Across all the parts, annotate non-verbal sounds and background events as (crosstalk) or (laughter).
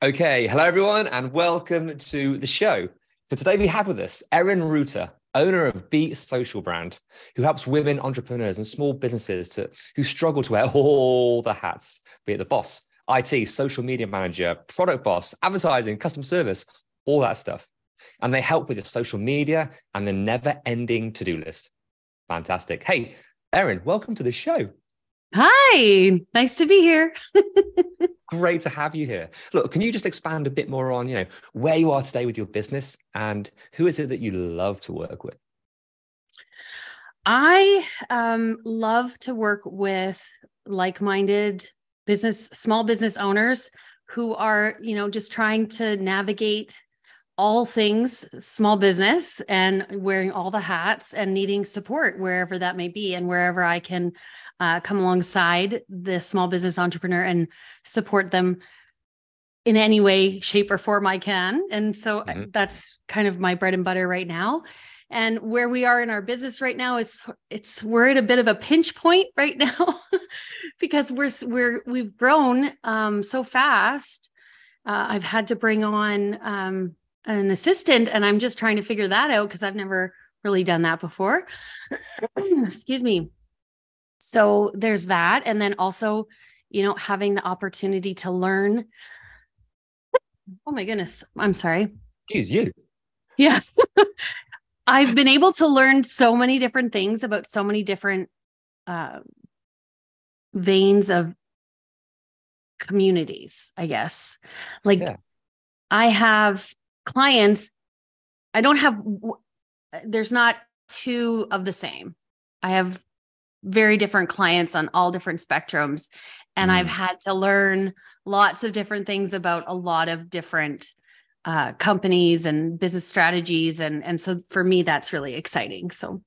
Okay, hello everyone, and welcome to the show. So today we have with us Erin Ruta, owner of Be Social Brand, who helps women entrepreneurs and small businesses to who struggle to wear (laughs) all the hats, be it the boss, IT, social media manager, product boss, advertising, customer service, all that stuff. And they help with the social media and the never-ending to-do list. Fantastic. Hey, Erin, welcome to the show. Hi, nice to be here. (laughs) Great to have you here. Look, can you just expand a bit more on, you know, where you are today with your business and who is it that you love to work with? I um, love to work with like-minded business, small business owners who are, you know, just trying to navigate all things small business and wearing all the hats and needing support wherever that may be and wherever I can uh, come alongside the small business entrepreneur and support them in any way, shape, or form I can. And so uh, Mhm. that's kind of my bread and butter right now. And where we are in our business right now is it's we're at a bit of a pinch point (laughs) right now (laughs) because we're we're we've grown um, so fast. Uh, I've had to bring on um, an assistant, and I'm just trying to figure that out because I've never really done that before. (clears throat) Excuse me. So there's that, and then also, you know, having the opportunity to learn. Oh my goodness, I'm sorry. Excuse you. Yes. (laughs) I've been able to learn so many different things about so many different uh, veins of communities, I guess. Like, Yeah. I have clients, I don't have, there's not two of the same. I have very different clients on all different spectrums. And I've Mm. had to learn lots of different things about a lot of different uh, companies and business strategies. And, and so for me, that's really exciting. So,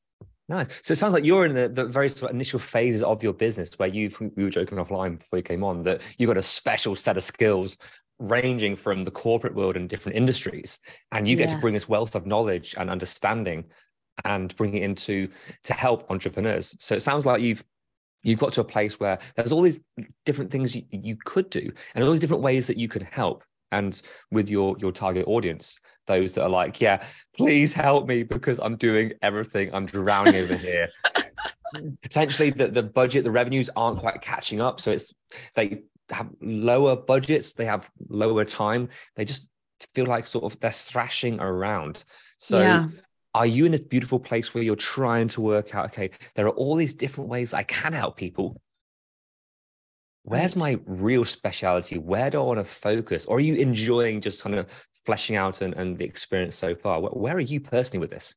Nice. So it sounds like you're in the, the very sort of initial phases of your business where you've, we were joking offline before you came on that you've got a special set of skills ranging from the corporate world and different industries. And you get to bring this wealth of knowledge and understanding and bring it into to help entrepreneurs. So it sounds like you've you've got to a place where there's all these different things you, you could do and all these different ways that you can help. And with your your target audience those that are like yeah please help me because i'm doing everything. I'm drowning over (laughs) here. Potentially the, the budget the revenues aren't quite catching up. So it's they have lower budgets they have lower time. They just feel like sort of they're thrashing around. So yeah. Are you in this beautiful place where you're trying to work out okay there are all these different ways i can help people where's my real speciality where do i want to focus or are you enjoying just kind of fleshing out and, and the experience so far where, where are you personally with this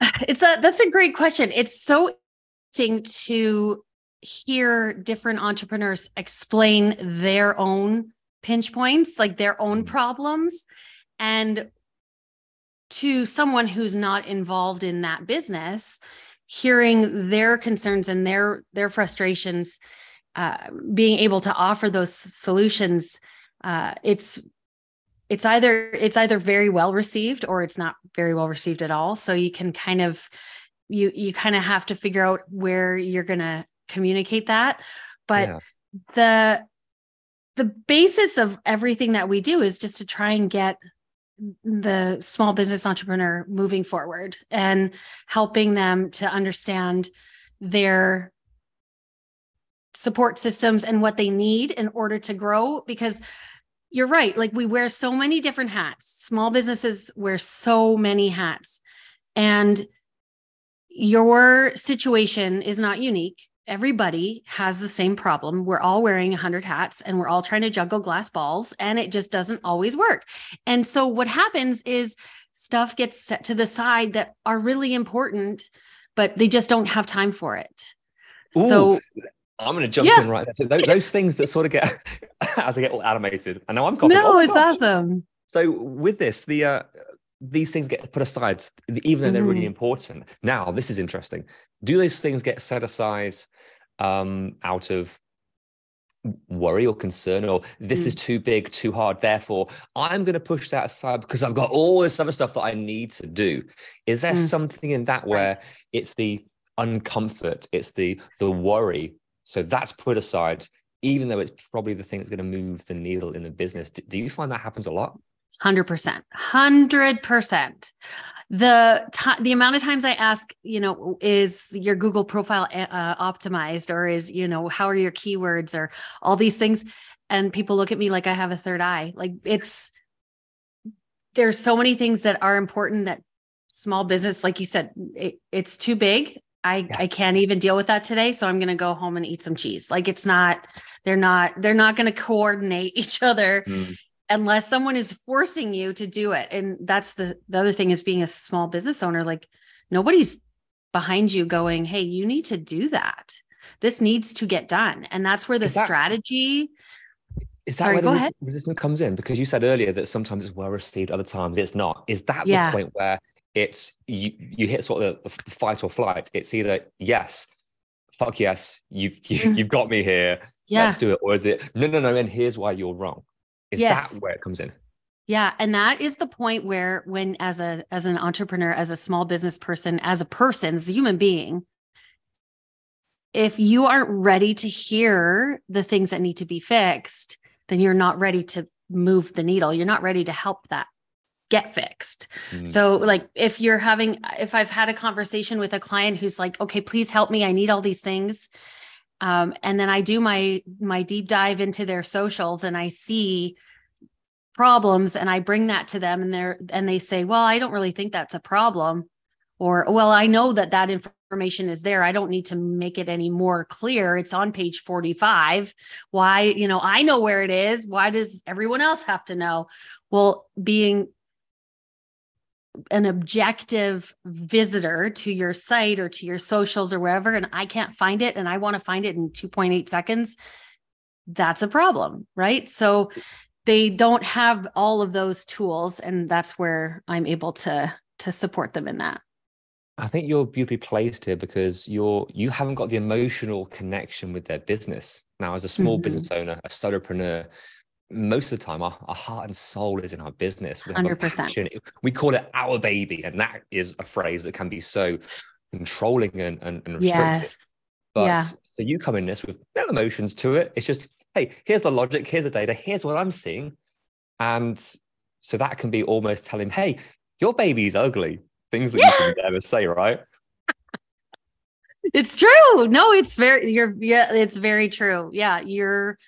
(sighs) It's a that's a great question. It's so interesting to hear different entrepreneurs explain their own pinch points, like their own Mm. problems. And to someone who's not involved in that business, hearing their concerns and their their frustrations, uh, being able to offer those solutions, uh, it's it's either it's either very well received or it's not very well received at all so you can kind of you you kind of have to figure out where you're going to communicate that but Yeah. the the basis of everything that we do is just to try and get the small business entrepreneur moving forward and helping them to understand their support systems and what they need in order to grow. Because you're right like we wear so many different hats. Small businesses wear so many hats. And your situation is not unique everybody has the same problem we're all wearing 100 hats and we're all trying to juggle glass balls and it just doesn't always work and so what happens is stuff gets set to the side that are really important but they just don't have time for it Ooh, so I'm going to jump Yeah. in right there. So those, those things that sort of get (laughs) as they get all animated. I know I'm copying. no oh it's gosh. awesome So with this, the uh, these things get put aside, even though they're really Mhm. important. Now, this is interesting. Do those things get set aside um, out of worry or concern, or this Mm. is too big, too hard? Therefore, I'm going to push that aside because I've got all this other stuff that I need to do. Is there Mm. something in that where it's the uncomfort, it's the the worry? So that's put aside, even though it's probably the thing that's going to move the needle in the business. Do, do you find that happens a lot? Hundred percent, hundred percent. The time, the amount of times I ask, you know, is your Google profile uh, optimized, or is you know, how are your keywords, or all these things, and people look at me like I have a third eye. Like it's there's so many things that are important that small business, like you said, it, it's too big. I, Yeah. I can't even deal with that today. So I'm going to go home and eat some cheese. Like it's not, they're not, they're not going to coordinate (laughs) each other unless someone is forcing you to do it and that's the the other thing is being a small business owner like nobody's behind you going hey you need to do that this needs to get done and that's where the that- strategy Is that Sorry, where the res- resistance comes in? Because you said earlier that sometimes it's well received, other times it's not. Is that Yeah. the point where it's you you hit sort of the fight or flight? It's either yes, fuck yes, you've you, Mhm. you've got me here, yeah let's do it, or is it no no no, and here's why you're wrong? Is Yes. that where it comes in? Yeah, and that is the point where when as a as an entrepreneur, as a small business person, as a person, as a human being, if you aren't ready to hear the things that need to be fixed, then you're not ready to move the needle. You're not ready to help that get fixed. Mm. So like if you're having if I've had a conversation with a client who's like, "Okay, please help me. I need all these things." Um, and then I do my my deep dive into their socials and I see problems and I bring that to them and they're and they say, "Well, I don't really think that's a problem." Or, "Well, I know that that information is there. I don't need to make it any more clear. It's on page 45. Why, you know, I know where it is. Why does everyone else have to know?" Well, being an objective visitor to your site or to your socials or wherever and I can't find it and I want to find it in 2.8 seconds, that's a problem, right? So they don't have all of those tools and that's where I'm able to to support them in that. I think you're beautifully placed here because you're you haven't got the emotional connection with their business. Now, as a small Mhm. business owner, a solopreneur, most of the time our, our heart and soul is in our business. We have 100%. passion. We call it our baby, and that is a phrase that can be so controlling and, and, and restrictive. Yes. But yeah. so you come in this with no emotions to it. It's just, hey, here's the logic, here's the data, here's what I'm seeing. And so that can be almost telling, hey, your baby's ugly. Things that you can (laughs) never say, right? It's true. No, it's very you're yeah, it's very true. Yeah, you're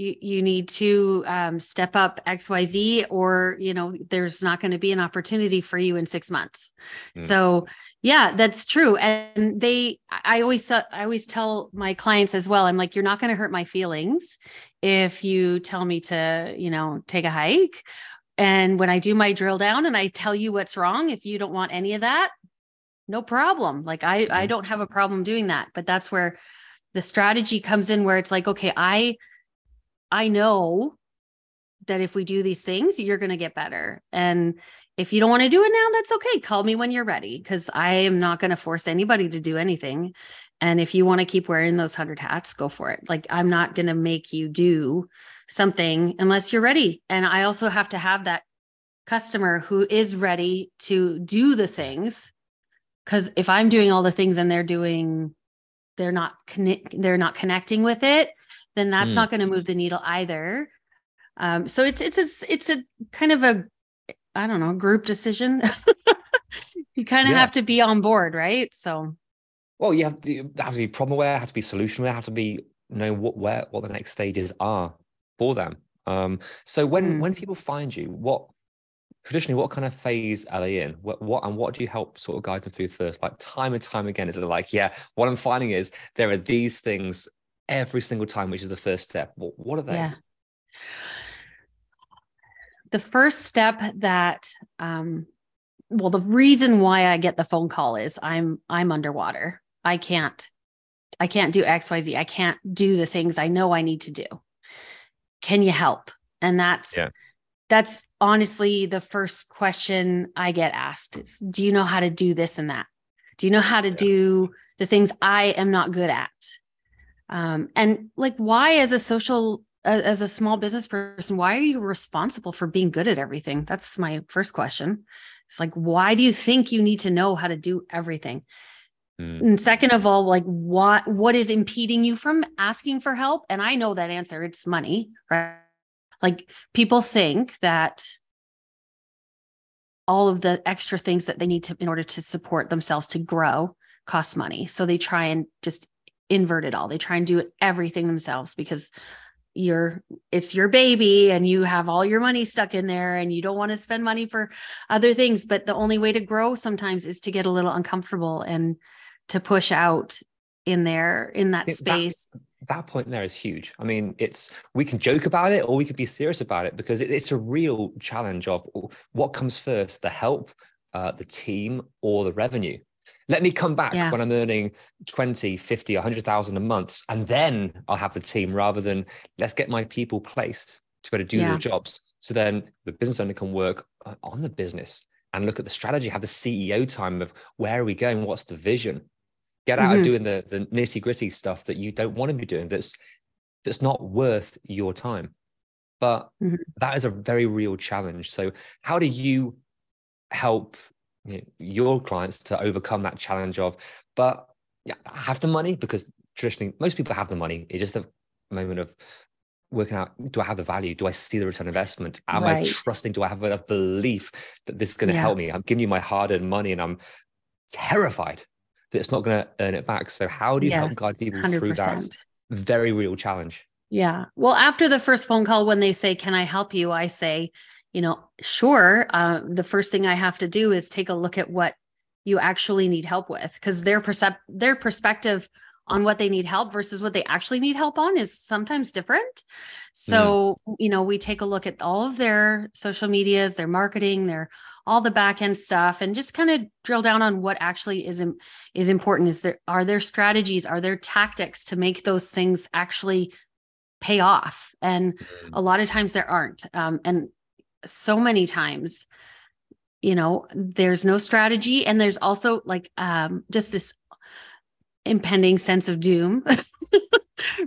you, you need to um, step up xyz or you know there's not going to be an opportunity for you in six months. Mm. so yeah that's true. And they i always i always tell my clients as well i'm like you're not going to hurt my feelings if you tell me to you know take a hike. And when i do my drill down and i tell you what's wrong if you don't want any of that no problem. Like i i Mhm. don't have a problem doing that. But that's where the strategy comes in where it's like okay i I know that if we do these things, you're going to get better. And if you don't want to do it now, that's okay. Call me when you're ready because I am not going to force anybody to do anything. And if you want to keep wearing those 100 hats, go for it. Like, I'm not going to make you do something unless you're ready. And I also have to have that customer who is ready to do the things. Because if I'm doing all the things and they're doing, they're not conne- they're not connecting with it, then that's Mm. not going to move the needle either. Um, so it's it's a it's a kind of a I don't know group decision. (laughs) you kind of Yeah. have to be on board, right? So Well, you have to, you have to be problem aware, have to be solution aware, have to be know what where what the next stages are for them. Um, so when Mm. when people find you, what traditionally what kind of phase are they in? What what and what do you help sort of guide them through first? Like time and time again, is it like, yeah, what I'm finding is there are these things every single time, which is the first step. What, what are they? Yeah. The first step that um well the reason why I get the phone call is I'm I'm underwater. I can't I can't do XYZ. I can't do the things I know I need to do. Can you help? And that's Yeah. that's honestly the first question I get asked is do you know how to do this and that? Do you know how to Yeah. do the things I am not good at? Um, and like why as a social as a small business person, why are you responsible for being good at everything? That's my first question. It's like, why do you think you need to know how to do everything? Mm, And second of all, like what what is impeding you from asking for help? And I know that answer, it's money, right? Like people think that all of the extra things that they need to in order to support themselves to grow costs money. So they try and just invert it all. They try and do everything themselves because you're it's your baby and you have all your money stuck in there and you don't want to spend money for other things but the only way to grow sometimes is to get a little uncomfortable and to push out in there in that Yeah, that- space that point there is huge. I mean, it's we can joke about it or we could be serious about it because it, it's a real challenge of what comes first: the help, uh, the team, or the revenue. Let me come back Yeah. when I'm earning 20, 50, 100,000 a month, and then I'll have the team rather than let's get my people placed to be able to do Yeah. their jobs. So then the business owner can work uh, on the business and look at the strategy, have the CEO time of where are we going? What's the vision? Get out Mhm. of doing the, the nitty gritty stuff that you don't want to be doing that's that's not worth your time. But Mhm. that is a very real challenge. So how do you help you know, your clients to overcome that challenge of, but yeah, have the money because traditionally most people have the money. It's just a moment of working out, do I have the value? Do I see the return investment? Am I trusting? Do I have enough belief that this is going to Yeah. help me? I'm giving you my hard-earned money and I'm terrified that it's not going to earn it back. So how do you help guide people through that very real challenge? Yeah. Well, after the first phone call, when they say, Can I help you? I say, You know, sure. Uh, the first thing I have to do is take a look at what you actually need help with because their percep- their perspective on what they need help versus what they actually need help on is sometimes different. So, you know, we take a look at all of their social medias, their marketing, their all the back end stuff and just kind of drill down on what actually is is important is there are there strategies are there tactics to make those things actually pay off and a lot of times there aren't um, and so many times you know there's no strategy and there's also like um, just this impending sense of doom (laughs)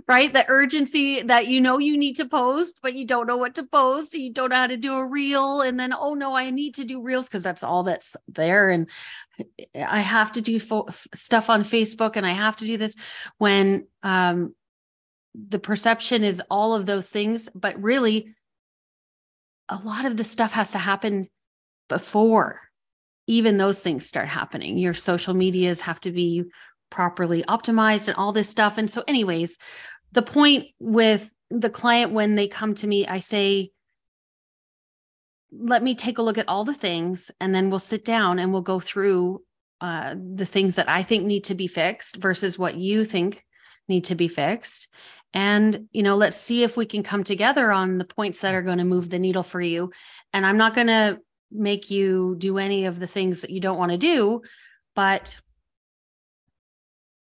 right? The urgency that you know you need to post but you don't know what to post you don't know how to do a reel and then oh no i need to do reels because that's all that's there and i have to do fo- stuff on facebook and i have to do this when um the perception is all of those things, but really, a lot of the stuff has to happen before even those things start happening. Your social medias have to be properly optimized and all this stuff. And so, anyways, the point with the client when they come to me, I say, let me take a look at all the things and then we'll sit down and we'll go through uh, the things that I think need to be fixed versus what you think need to be fixed and you know let's see if we can come together on the points that are going to move the needle for you. And i'm not going to make you do any of the things that you don't want to do but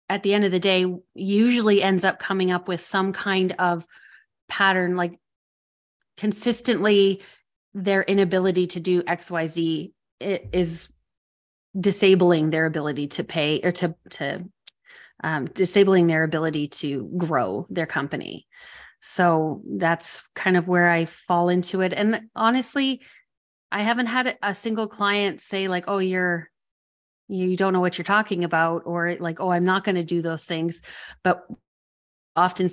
at the end of the day usually ends up coming up with some kind of pattern like consistently their inability to do xyz is disabling their ability to pay or to to um, disabling their ability to grow their company. So that's kind of where I fall into it. And honestly, I haven't had a single client say like, "Oh, you're you don't know what you're talking about," or like, "Oh, I'm not going to do those things." But often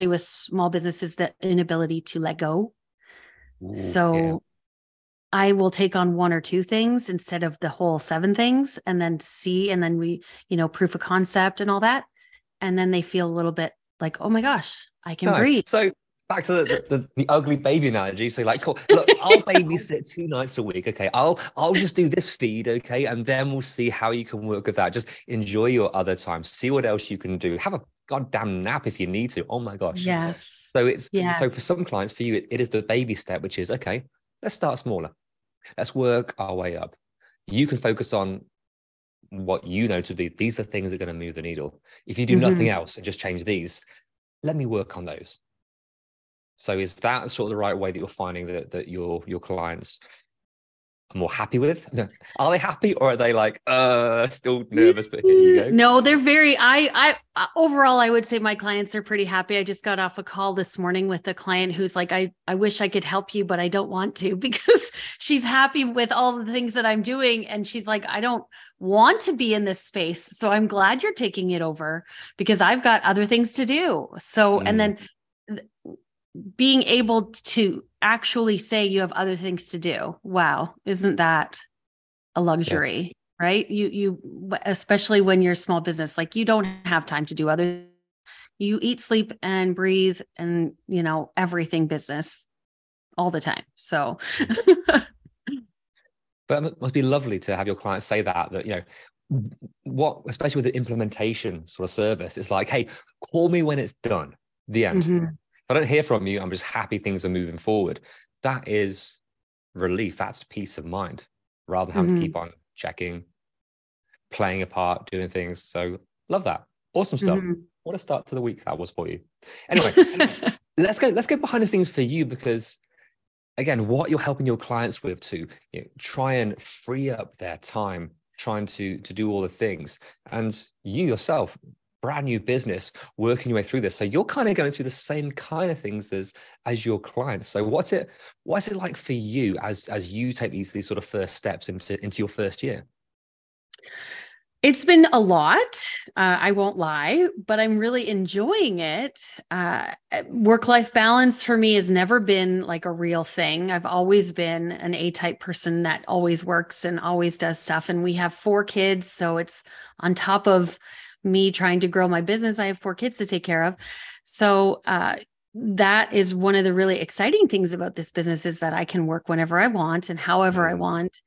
with small businesses, that inability to let go. Ooh, so. I will take on one or two things instead of the whole seven things and then see and then we, you know, proof of concept and all that. And then they feel a little bit like, oh my gosh, I can Nice. breathe. So back to the, the, the ugly baby analogy. So like, cool. Look, (laughs) I'll babysit two nights a week. Okay. I'll I'll just do this feed. Okay. And then we'll see how you can work with that. Just enjoy your other time. See what else you can do. Have a goddamn nap if you need to. Oh my gosh. Yes. So it's so for some clients, for you, it, it is the baby step, which is okay, let's start smaller. Let's work our way up. You can focus on what you know to be these are things that are going to move the needle. If you do mm-hmm. nothing else and just change these, let me work on those. So is that sort of the right way that you're finding that that your your clients more happy with? (laughs) Are they happy or are they like uh still nervous? But here you go. No, they're very. I, I uh, overall, I would say my clients are pretty happy. I just got off a call this morning with a client who's like, I, I wish I could help you, but I don't want to (laughs) because she's happy with all the things that I'm doing, and she's like, I don't want to be in this space. So I'm glad you're taking it over because I've got other things to do. So, Mm. and then th- being able to actually say you have other things to do. Wow, isn't that a luxury? right you you especially when you're a small business like you don't have time to do other you eat sleep and breathe and you know everything business all the time so (laughs) But it must be lovely to have your clients say that, that, you know, what, especially with the implementation sort of service, it's like, hey, call me when it's done, the end. Mhm. If I don't hear from you, I'm just happy things are moving forward. That is relief. That's peace of mind rather than having Mhm. to keep on checking, playing a part, doing things. So love that. Awesome stuff. Mhm. What a start to the week that was for you. Anyway, (laughs) let's go let's go behind the scenes for you because again what you're helping your clients with to you know, try and free up their time trying to to do all the things and you yourself brand new business working your way through this so you're kind of going through the same kind of things as as your clients so what's it what's it like for you as as you take these these sort of first steps into into your first year It's been a lot. Uh, I won't lie, but I'm really enjoying it. Uh, Work life balance for me has never been like a real thing. I've always been an A type person that always works and always does stuff. And we have four kids. So it's on top of me trying to grow my business. I have four kids to take care of. So, uh, that is one of the really exciting things about this business is that I can work whenever I want and however I Mm. want.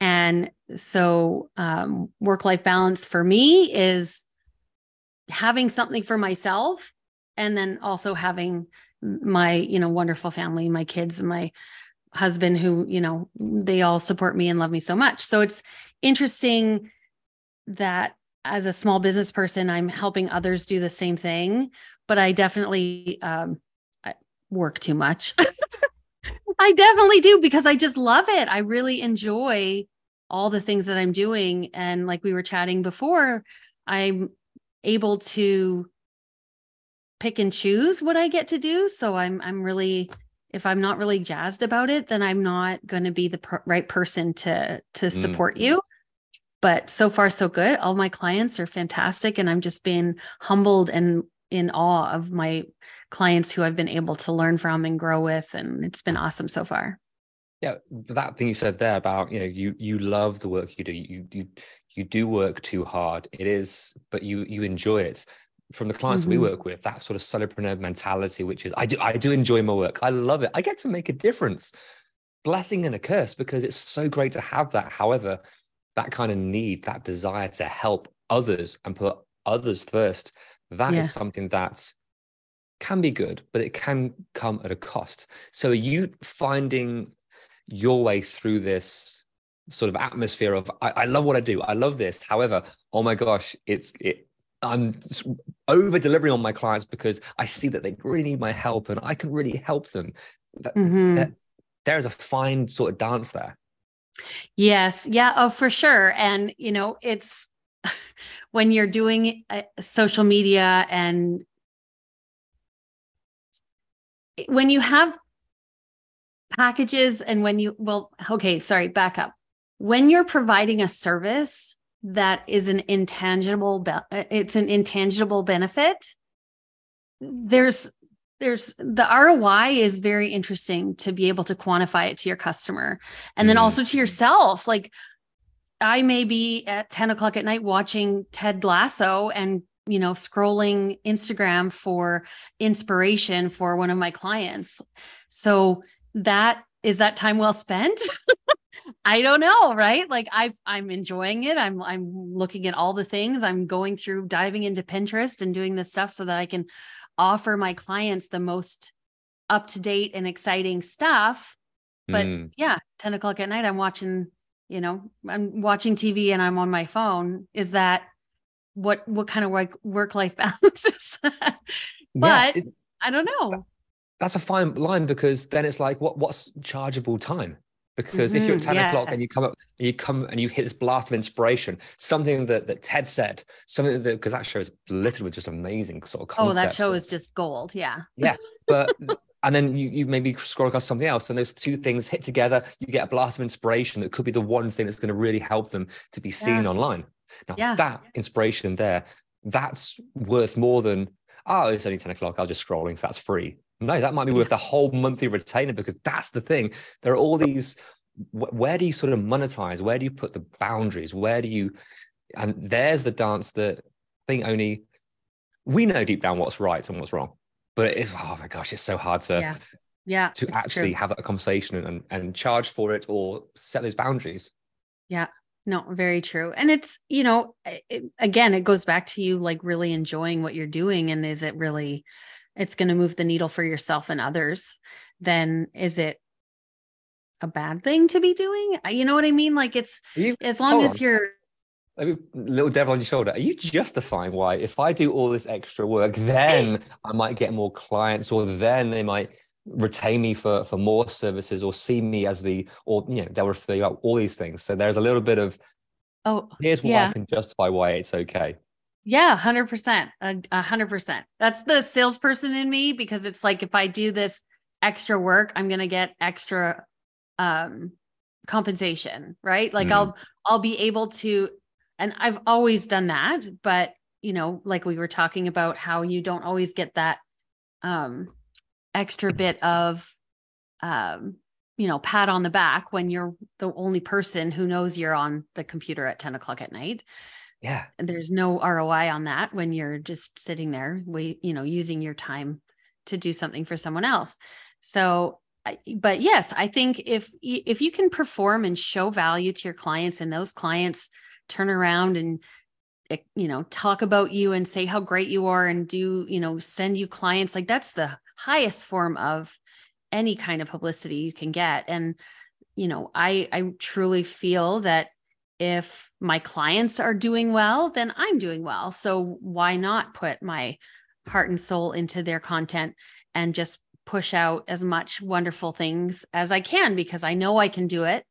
And so, um, work life balance for me is having something for myself and then also having my, you know, wonderful family, my kids, and my husband, who, you know, they all support me and love me so much. So it's interesting that as a small business person, I'm helping others do the same thing, but I definitely um, I work too much. (laughs) I definitely do because I just love it. I really enjoy all the things that I'm doing. And like we were chatting before, I'm able to pick and choose what I get to do. So I'm I'm really if I'm not really jazzed about it, then I'm not going to be the per- right person to to support you. But so far so good. All my clients are fantastic and I'm just being humbled and in awe of my clients who I've been able to learn from and grow with and it's been awesome so far. yeah that thing you said there about you know you you love the work you do. You you you do work too hard. It is but you you enjoy it. From the clients we Mhm. work with that sort of solopreneur mentality which is i do i do enjoy my work. I love it. I get to make a difference. Blessing and a curse because it's so great to have that. However that kind of need that desire to help others and put others first that is Yeah. something that can be good but it can come at a cost so are you finding your way through this sort of atmosphere of I, I love what I do. I love this. However, oh my gosh, it's it I'm over delivering on my clients because I see that they really need my help and I can really help them. That, Mhm. that- there's a fine sort of dance there. Yes. Yeah. Oh, for sure. And, you know, it's (laughs) when you're doing uh, social media and when you have packages and when you, well, okay, sorry, back up. When you're providing a service that is an intangible, be- uh, it's an intangible benefit, there's, there's the ROI is very interesting to be able to quantify it to your customer and then Mhm. also to yourself. Like I may be at 10 o'clock at night watching Ted Lasso and you know, scrolling Instagram for inspiration for one of my clients. So that is that time well spent? (laughs) I don't know, right? Like I I'm enjoying it. I'm I'm looking at all the things. I'm going through diving into Pinterest and doing this stuff so that I can offer my clients the most up to date and exciting stuff. But mm. yeah, 10 o'clock at night, I'm watching, you know, I'm watching TV and I'm on my phone. Is that what what kind of work work life (laughs) balance is that? but it, I don't know. That's a fine line because then it's like what what's chargeable time? Because mm-hmm, if you're at mm-hmm. 10 yes. o'clock and you come up and you come and you hit this blast of inspiration something that that ted said something that because that show is littered with just amazing sort of concepts oh that show is just gold yeah yeah but (laughs) and then you, you maybe scroll across something else and those two things hit together you get a blast of inspiration that could be the one thing that's going to really help them to be seen yeah. online now yeah. that inspiration there that's worth more than oh it's only 10 o'clock i'll just scrolling so that's free no, that might be worth the whole monthly retainer because that's the thing. There are all these. Where do you sort of monetize? Where do you put the boundaries? Where do you? And there's the dance that I think only we know deep down what's right and what's wrong. But it's oh my gosh, it's so hard to yeah, yeah to actually true. have a conversation and and charge for it or set those boundaries. Yeah, no, very true. And it's, you know, it, again, it goes back to you like really enjoying what you're doing. And is it really it's going to move the needle for yourself and others, then is it a bad thing to be doing? Uh, you know what I mean? Like it's you, as long as on. you're a little devil on your shoulder. Are you justifying why if I do all this extra work, then (laughs) I might get more clients, or then they might retain me for for more services, or see me as the, or you know, they'll refer you out all these things. So there's a little bit of, oh, here's why yeah. I can justify why it's okay. Yeah, 100%. A 100%. That's the salesperson in me because it's like if I do this extra work, I'm going to get extra um compensation, right? Like mm. I'll I'll be able to and I've always done that, but you know, like we were talking about how you don't always get that um extra bit of um you know pat on the back when you're the only person who knows you're on the computer at 10 o'clock at night yeah. There's no roi on that when you're just sitting there wait you know using your time to do something for someone else. So but yes i think if if you can perform and show value to your clients and those clients turn around and eh, you know talk about you and say how great you are and do you know send you clients like that's the highest form of any kind of publicity you can get. And you know i i truly feel that if my clients are doing well, then I'm doing well. So why not put my heart and soul into their content and just push out as much wonderful things as I can because I know I can do it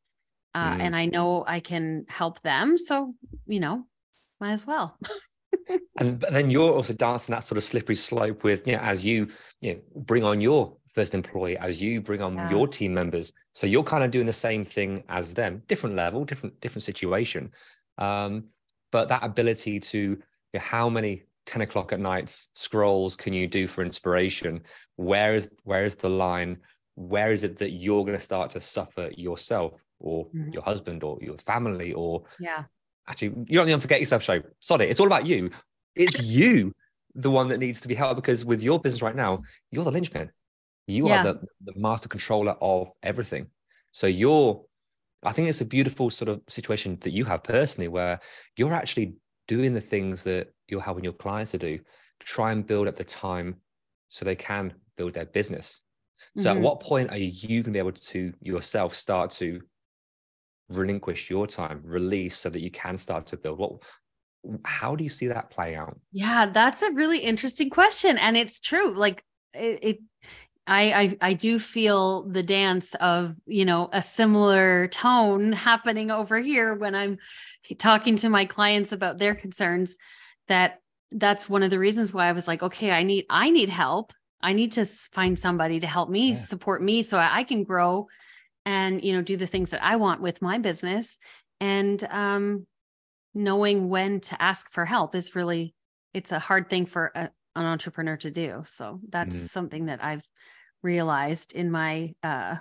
uh, mm. and I know I can help them. So, you know, might as well. (laughs) and then you're also dancing that sort of slippery slope with, you know, as you, you know, bring on your first employee, as you bring on yeah. your team members. So you're kind of doing the same thing as them, different level, different, different situation. Um, but that ability to you know, how many 10 o'clock at night scrolls can you do for inspiration? Where is where is the line? Where is it that you're going to start to suffer yourself or mm-hmm. your husband or your family or yeah actually you don't even forget yourself show sorry it's all about you it's you the one that needs to be helped because with your business right now you're the linchpin you yeah. are the, the master controller of everything so you're I think it's a beautiful sort of situation that you have personally where you're actually doing the things that you're helping your clients to do to try and build up the time so they can build their business. So mm-hmm. at what point are you going to be able to yourself start to relinquish your time, release so that you can start to build? What how do you see that play out? Yeah, that's a really interesting question. And it's true. Like it, it I, I, I do feel the dance of you know a similar tone happening over here when I'm talking to my clients about their concerns that that's one of the reasons why I was like okay I need I need help I need to find somebody to help me yeah. support me so I can grow and you know do the things that I want with my business and um knowing when to ask for help is really it's a hard thing for a, an entrepreneur to do so that's mm-hmm. something that I've realized in my uh,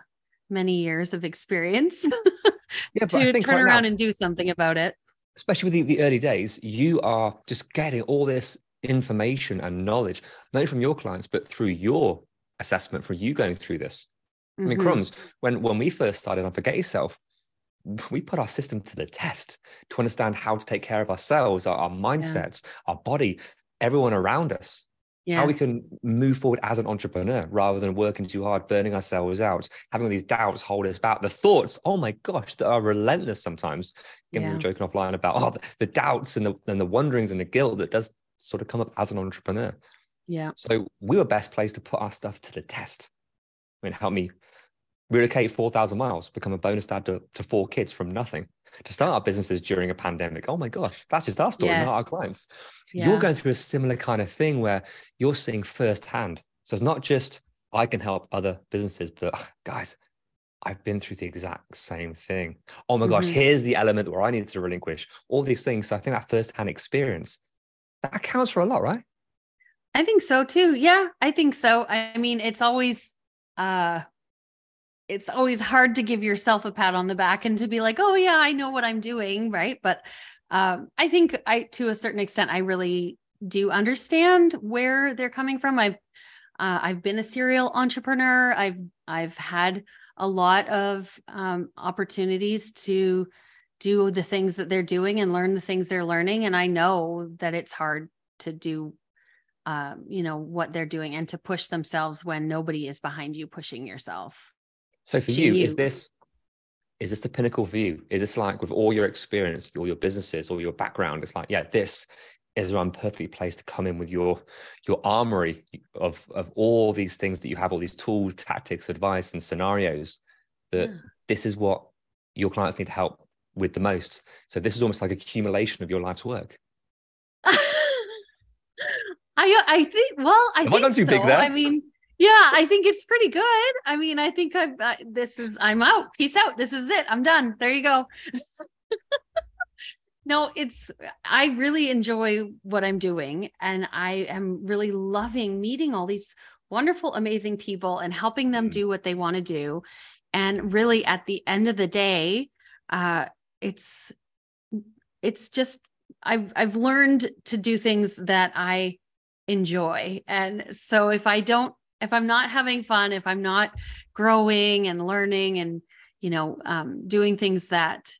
many years of experience (laughs) yeah, to turn right around now, and do something about it. Especially with the, the early days, you are just getting all this information and knowledge, not only from your clients, but through your assessment, for you going through this. I mean, Mhm. crumbs. When when we first started Unforget Yourself, we put our system to the test to understand how to take care of ourselves, our, our mindsets, our body, everyone around us. Yeah. How we can move forward as an entrepreneur rather than working too hard, burning ourselves out, having all these doubts hold us back. The thoughts, oh my gosh, that are relentless sometimes. Again, we Yeah. were joking offline about oh the, the doubts and the and the wonderings and the guilt that does sort of come up as an entrepreneur. yeah. So we were best placed to put our stuff to the test. I mean, help me relocate 4,000 miles, become a bonus dad to, to four kids from nothing, to start our businesses during a pandemic. Oh my gosh, that's just our story, not our clients. Yeah. You're going through a similar kind of thing where you're seeing firsthand. So it's not just I can help other businesses, but guys, I've been through the exact same thing. Oh my gosh, Mhm. here's the element where I need to relinquish all these things. So I think that firsthand experience that counts for a lot, right? I think so too. Yeah, I think so. I mean, it's always uh it's always hard to give yourself a pat on the back and to be like, "Oh yeah, I know what I'm doing," right? But um I think I to a certain extent I really do understand where they're coming from. I've uh, I've been a serial entrepreneur. I've I've had a lot of um, opportunities to do the things that they're doing and learn the things they're learning, and I know that it's hard to do um, you know what they're doing and to push themselves when nobody is behind you pushing yourself So for to you, is this is this the pinnacle for you? Is this like with all your experience, all your businesses, all your background? It's like, yeah, this is where I'm perfectly placed to come in with your your armory of of all these things that you have, all these tools, tactics, advice, and scenarios. That Yeah. this is what your clients need help with the most. So this is almost like accumulation of your life's work. (laughs) I I think well I Have I think gone too so. big there? I mean yeah I think it's pretty good. I mean I think I'm I, this is I'm out. Peace out. This is it. I'm done. There you go. (laughs) no, it's I really enjoy what I'm doing and I am really loving meeting all these wonderful amazing people and helping them Mm. do what they want to do. And really at the end of the day uh it's it's just I've I've learned to do things that I enjoy. And so if I don't if I'm not having fun, if I'm not growing and learning and you know um, doing things that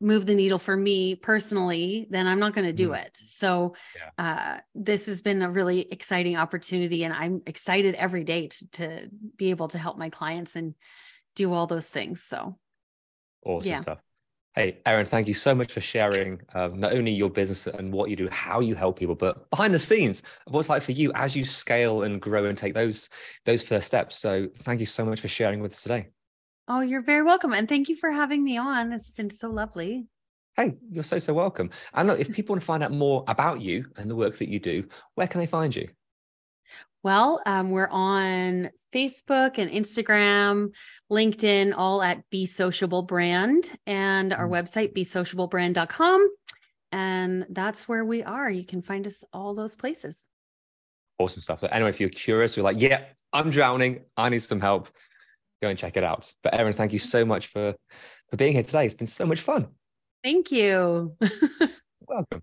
move the needle for me personally, then I'm not going to do Mm. it. So uh, this has been a really exciting opportunity, and I'm excited every day to, to be able to help my clients and do all those things. So Awesome Yeah. stuff. Hey, Erin, thank you so much for sharing um, not only your business and what you do, how you help people, but behind the scenes of what's like for you as you scale and grow and take those those first steps. So, thank you so much for sharing with us today. oh, you're very welcome, and thank you for having me on. It's been so lovely. Hey, you're so so welcome. And look, if people want to find out more about you and the work that you do, where can they find you? Well, um, we're on Facebook and Instagram, LinkedIn, all at Be Sociable Brand, and our Mm. website, besociablebrand.com. And that's where we are. You can find us all those places. Awesome stuff. So, anyway, if you're curious, you're like, yeah, I'm drowning, I need some help, go and check it out. But, Erin, thank you so much for for being here today. It's been so much fun. Thank you. (laughs) Welcome.